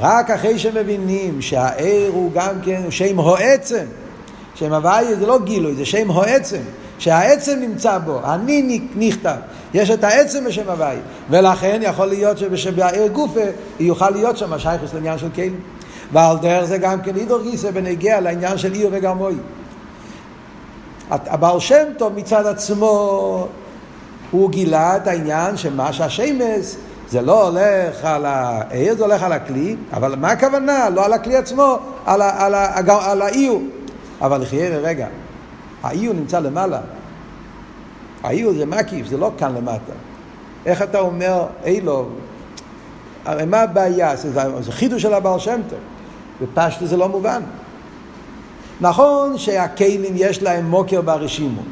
Speaker 1: רק אחרי שמבינים שהעיר הוא גם כן שם הועצם, שם הוואי זה לא גילוי, זה שם הועצם, שהעצם נמצא בו, אני נכתב, יש את העצם בשם הוואי, ולכן יכול להיות שבעיר גופה יוכל להיות שם שייכוס לעניין של כלים. ועל דרך זה גם כן אידור גיסא בנגיע לעניין של עיר וגרמוי. הבעל שם טוב מצד עצמו, הוא גילה את העניין שמה שהשמש זה לא הולך על העיר, זה הולך על הכלי, אבל מה הכוונה? לא על הכלי עצמו, על, על, ה, על האיור. אבל חיירה, רגע, האיור נמצא למעלה. האיור זה מקיף, זה לא כאן למטה. איך אתה אומר, אילו, הרי מה הבעיה? זה, זה חידוש של הבעל שם טוב. בפשטו זה לא מובן. נכון שהכלים יש להם מוקר ברשימו.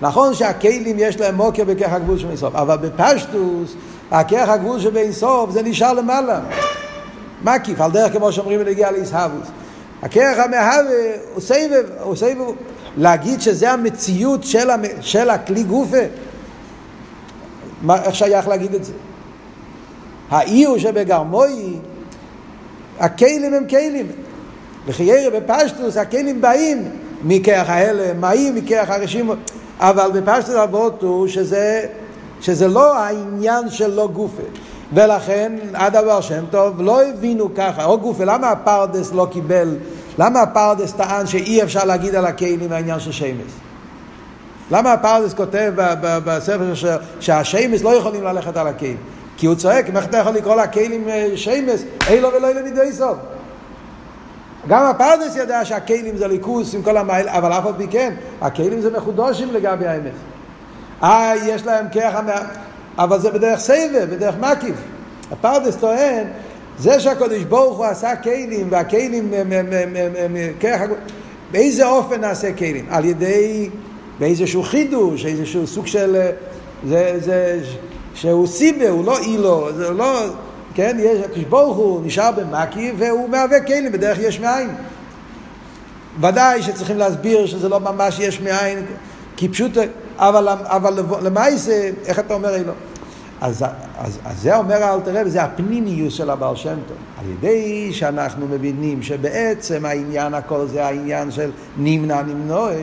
Speaker 1: נכון שהכלים יש להם מוקר בכרך הגבול של אינסוף, אבל בפשטוס, הכרך הגבול של אינסוף זה נשאר למעלה. מקיף, על דרך כמו שאומרים ונגיע לאיסהבוס. הכרך המהווה הוא סבב, הוא סבב, להגיד שזה המציאות של, המ... של הכלי גופה, מה, איך שייך להגיד את זה? האיור שבגרמוי הכלים הם כלים. לחיירה בפשטוס הכלים באים מכרך ההלם, באים מכרך הרשימו, אבל בפשטוס אבות הוא שזה, שזה לא העניין של לא גופה. ולכן עד דבר שם טוב לא הבינו ככה, או גופה, למה הפרדס לא קיבל, למה הפרדס טען שאי אפשר להגיד על הכלים העניין של שמש? למה הפרדס כותב בספר שהשמש לא יכולים ללכת על הכלים? כי הוא צועק, איך אתה יכול לקרוא לכלים אה, שיימס, אילו ולא אילו מידי סוף. גם הפרדס ידע שהכלים זה ליכוס עם כל המייל, אבל אף אחד פי כן, הכלים זה מחודושים לגבי האמת. אה, יש להם כרך, אבל זה בדרך סבב, בדרך מקיף. הפרדס טוען, זה שהקדוש ברוך הוא עשה כלים, והכלים, באיזה אופן נעשה כלים? על ידי, באיזשהו חידוש, איזשהו סוג של, זה, זה, שהוא סיבה, הוא לא אילו, זה לא, כן, יש, הקדוש ברוך הוא נשאר במקיף והוא מהווה כלים בדרך יש מאין. ודאי שצריכים להסביר שזה לא ממש יש מאין, כי פשוט, אבל, אבל למעשה, איך אתה אומר אילו? אז, אז, אז זה אומר האלתר רבי, זה הפנימיוס של הבעל שם טוב. על ידי שאנחנו מבינים שבעצם העניין הכל זה העניין של נמנע נמנועס.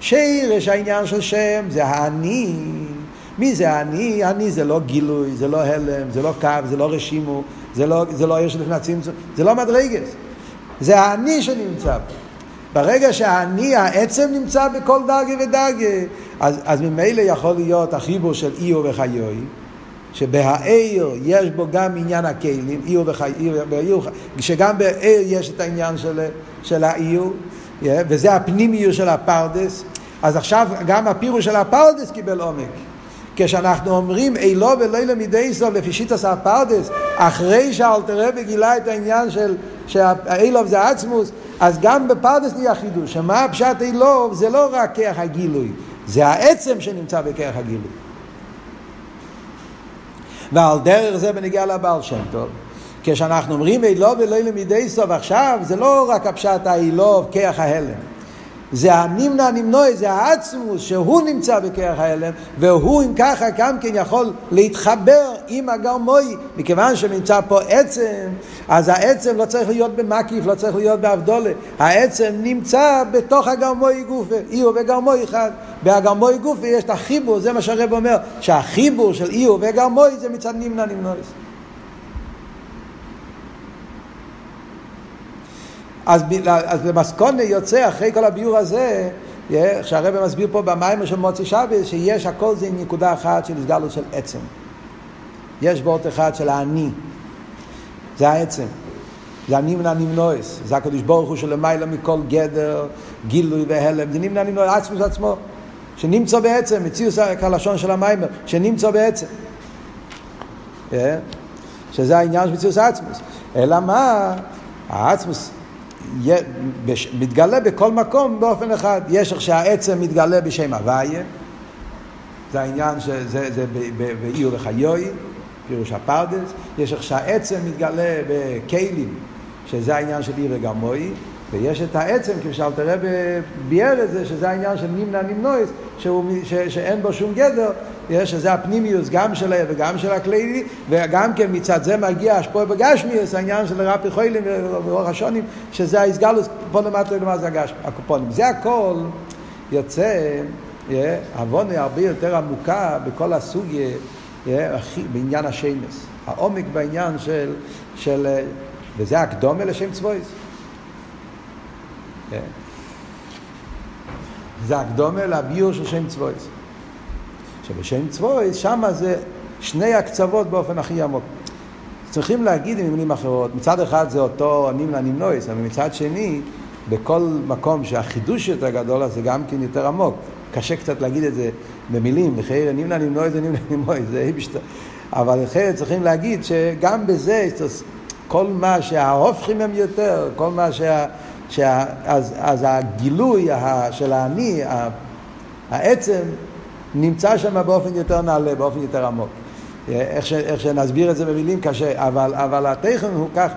Speaker 1: שירש העניין של שם זה האני. מי זה האני? אני זה לא גילוי, זה לא הלם, זה לא קו, זה לא רשימו, זה לא, זה לא לפני הצמצום, זה לא מדרגס. זה האני שנמצא פה. ברגע שהאני, העצם נמצא בכל דרגה ודרגה, אז, אז ממילא יכול להיות החיבור של איו וחיוי, שבהעיר יש בו גם עניין הכלים, איו וחיוי, שגם בעיר יש את העניין של, של האיו, yeah, וזה הפנימיות של הפרדס, אז עכשיו גם הפירוש של הפרדס קיבל עומק. כשאנחנו אומרים אילו ולילה מדי סוף לפי שיטס הפרדס, אחרי שאלתרבה גילה את העניין של שהאילוב זה עצמוס, אז גם בפרדס נהיה חידוש, שמה פשט אילוב זה לא רק כרך הגילוי, זה העצם שנמצא בכרך הגילוי. ועל דרך זה בנגיע לבעל שם טוב, כשאנחנו אומרים אילוב ולילה מדי סוף עכשיו, זה לא רק הפשט האילוב כרך ההלם. זה הנמנע נמנוע, זה העצמוס שהוא נמצא בכרך ההלם, והוא אם ככה גם כן יכול להתחבר עם הגרמוי, מכיוון שנמצא פה עצם, אז העצם לא צריך להיות במקיף, לא צריך להיות באבדולה, העצם נמצא בתוך הגרמוי גופה, איהו וגרמוי אחד. בהגרמוי גופה יש את החיבור, זה מה שהרב אומר, שהחיבור של איהו וגרמוי זה מצד נמנע נמנוע. אז, אז במסקונה יוצא אחרי כל הביור הזה, שהרבא מסביר פה במים של מוצא שבס, שיש הכל זה נקודה אחת של הסגלות של עצם. יש וורט אחד של האני, זה העצם. זה הנמנע נמנועס, זה הקדוש ברוך הוא שלמעלה מכל גדר, גילוי והלם, זה נמנע נמנועס, עצמוס עצמו, שנמצא בעצם, מציאוס כלשון של המיימר, שנמצא בעצם. שזה העניין של מציאוס עצמוס. אלא מה? העצמוס מתגלה בכל מקום באופן אחד. יש איך שהעצם מתגלה בשם הוויה, זה העניין שזה זה באיור וחיוי, פירוש הפרדס, יש איך שהעצם מתגלה בכלים, שזה העניין של עיר וגמוי, ויש את העצם, כפי שאלתר רבי ביאר את זה, שזה העניין של נמנע נמנועס, שאין בו שום גדר, שזה הפנימיוס גם של העיר וגם של הכלי, וגם כן מצד זה מגיע השפוע בגשמיוס, העניין של רפי חוילים ואורך השונים, שזה ההסגלוס, פה למטה למה זה הגשמי, הקופונים. זה הכל יוצא, עוונה הרבה יותר עמוקה בכל הסוגיה, בעניין השמס. העומק בעניין של, של וזה הקדומה לשם צבויס. כן. זה הקדומה לביור של שם צבויס. שבשם צבויס, שמה זה שני הקצוות באופן הכי עמוק. צריכים להגיד עם מילים אחרות, מצד אחד זה אותו נמנע נמנויס, אבל מצד שני, בכל מקום שהחידוש יותר גדול, אז זה גם כן יותר עמוק. קשה קצת להגיד את זה במילים, לחייר נמנע נמנויס זה נמנע נמנויס, זה איבשת... אבל לחייר צריכים להגיד שגם בזה, כל מה שההופכים הם יותר, כל מה שה... שה, אז, אז הגילוי של האני, העצם, נמצא שם באופן יותר נעלה, באופן יותר עמוק. איך, ש, איך שנסביר את זה במילים קשה, אבל, אבל התכן הוא כך.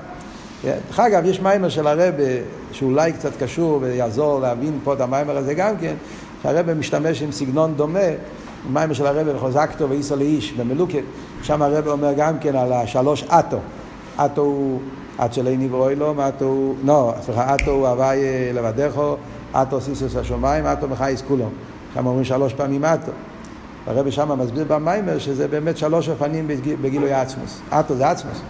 Speaker 1: דרך אגב, יש מיימר של הרבה שאולי קצת קשור ויעזור להבין פה את המיימר הזה גם כן, שהרבה משתמש עם סגנון דומה, מיימר של הרבה לחוזקתו ואיסו לאיש במלוקת, שם הרבה אומר גם כן על השלוש אטו. אטו הוא עד שלא נברואי לו, אטו, לא, סליחה, אטו הוא הוואי לבדךו, אטו סיסוס השמיים, אטו מחייס כולו. שם אומרים שלוש פעמים אטו. הרבי שם מסביר במיימר שזה באמת שלוש אופנים בגילוי עצמוס. אטו זה עצמוס.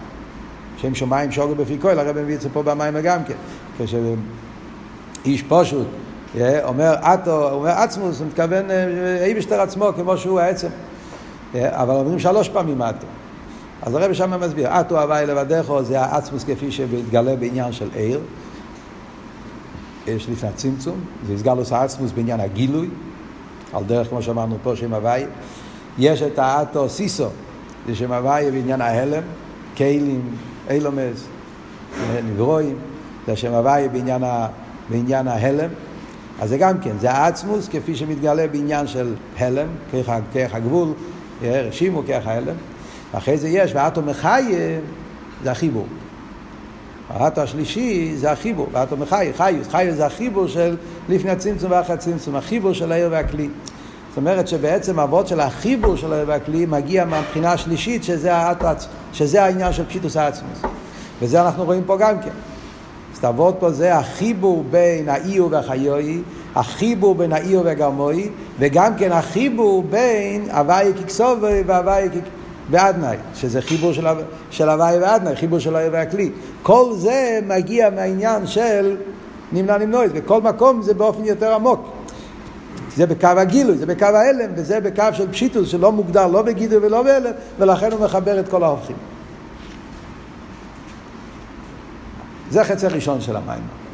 Speaker 1: שם שמיים שוגר בפי כהל, הרבי מביא את זה פה במיימר גם כן. כשאיש פשוט אומר אטו, אומר עצמוס, הוא מתכוון איבשטר עצמו כמו שהוא העצם. אבל אומרים שלוש פעמים אטו. אז הרב שם מסביר, אטו הוואי לבדךו זה העצמוס כפי שמתגלה בעניין של עיר, יש לפני הצמצום, זה הסגלוס העצמוס בעניין הגילוי, על דרך כמו שאמרנו פה שם הוואי, יש את האטו סיסו, זה שם הוויה בעניין ההלם, כלים, אילומס, נברואים, זה שם הוויה בעניין, ה, בעניין ההלם. אז זה גם כן, זה העצמוס כפי שמתגלה בעניין של הלם, כרך הגבול, רשימו כרך ההלם. ואחרי זה יש, ואטו מחייב, זה החיבור. האטו השלישי זה החיבור, ואטו מחייב, חיוס, חיוס זה החיבור של לפני הצמצום ואחרי הצמצום, החיבור של העיר והכלי. זאת אומרת שבעצם האבות של החיבור של העיר והכלי מגיע מהבחינה השלישית שזה, האטו, שזה העניין של פשיטוס העצמוס. וזה אנחנו רואים פה גם כן. אז תעבוד פה זה החיבור בין האיור והחיוי, החיבור בין האיור והגרמוי, וגם כן החיבור בין הוואי כקסובי והוואי כקסובי. ואדנאי, שזה חיבור של, של הוואי ואדנאי, חיבור של האויב והכלי. כל זה מגיע מהעניין של נמנע נמנועית, וכל מקום זה באופן יותר עמוק. זה בקו הגילוי, זה בקו ההלם, וזה בקו של פשיטוס שלא מוגדר לא בגידול ולא בהלם, ולכן הוא מחבר את כל ההופכים. זה החצי הראשון של המים.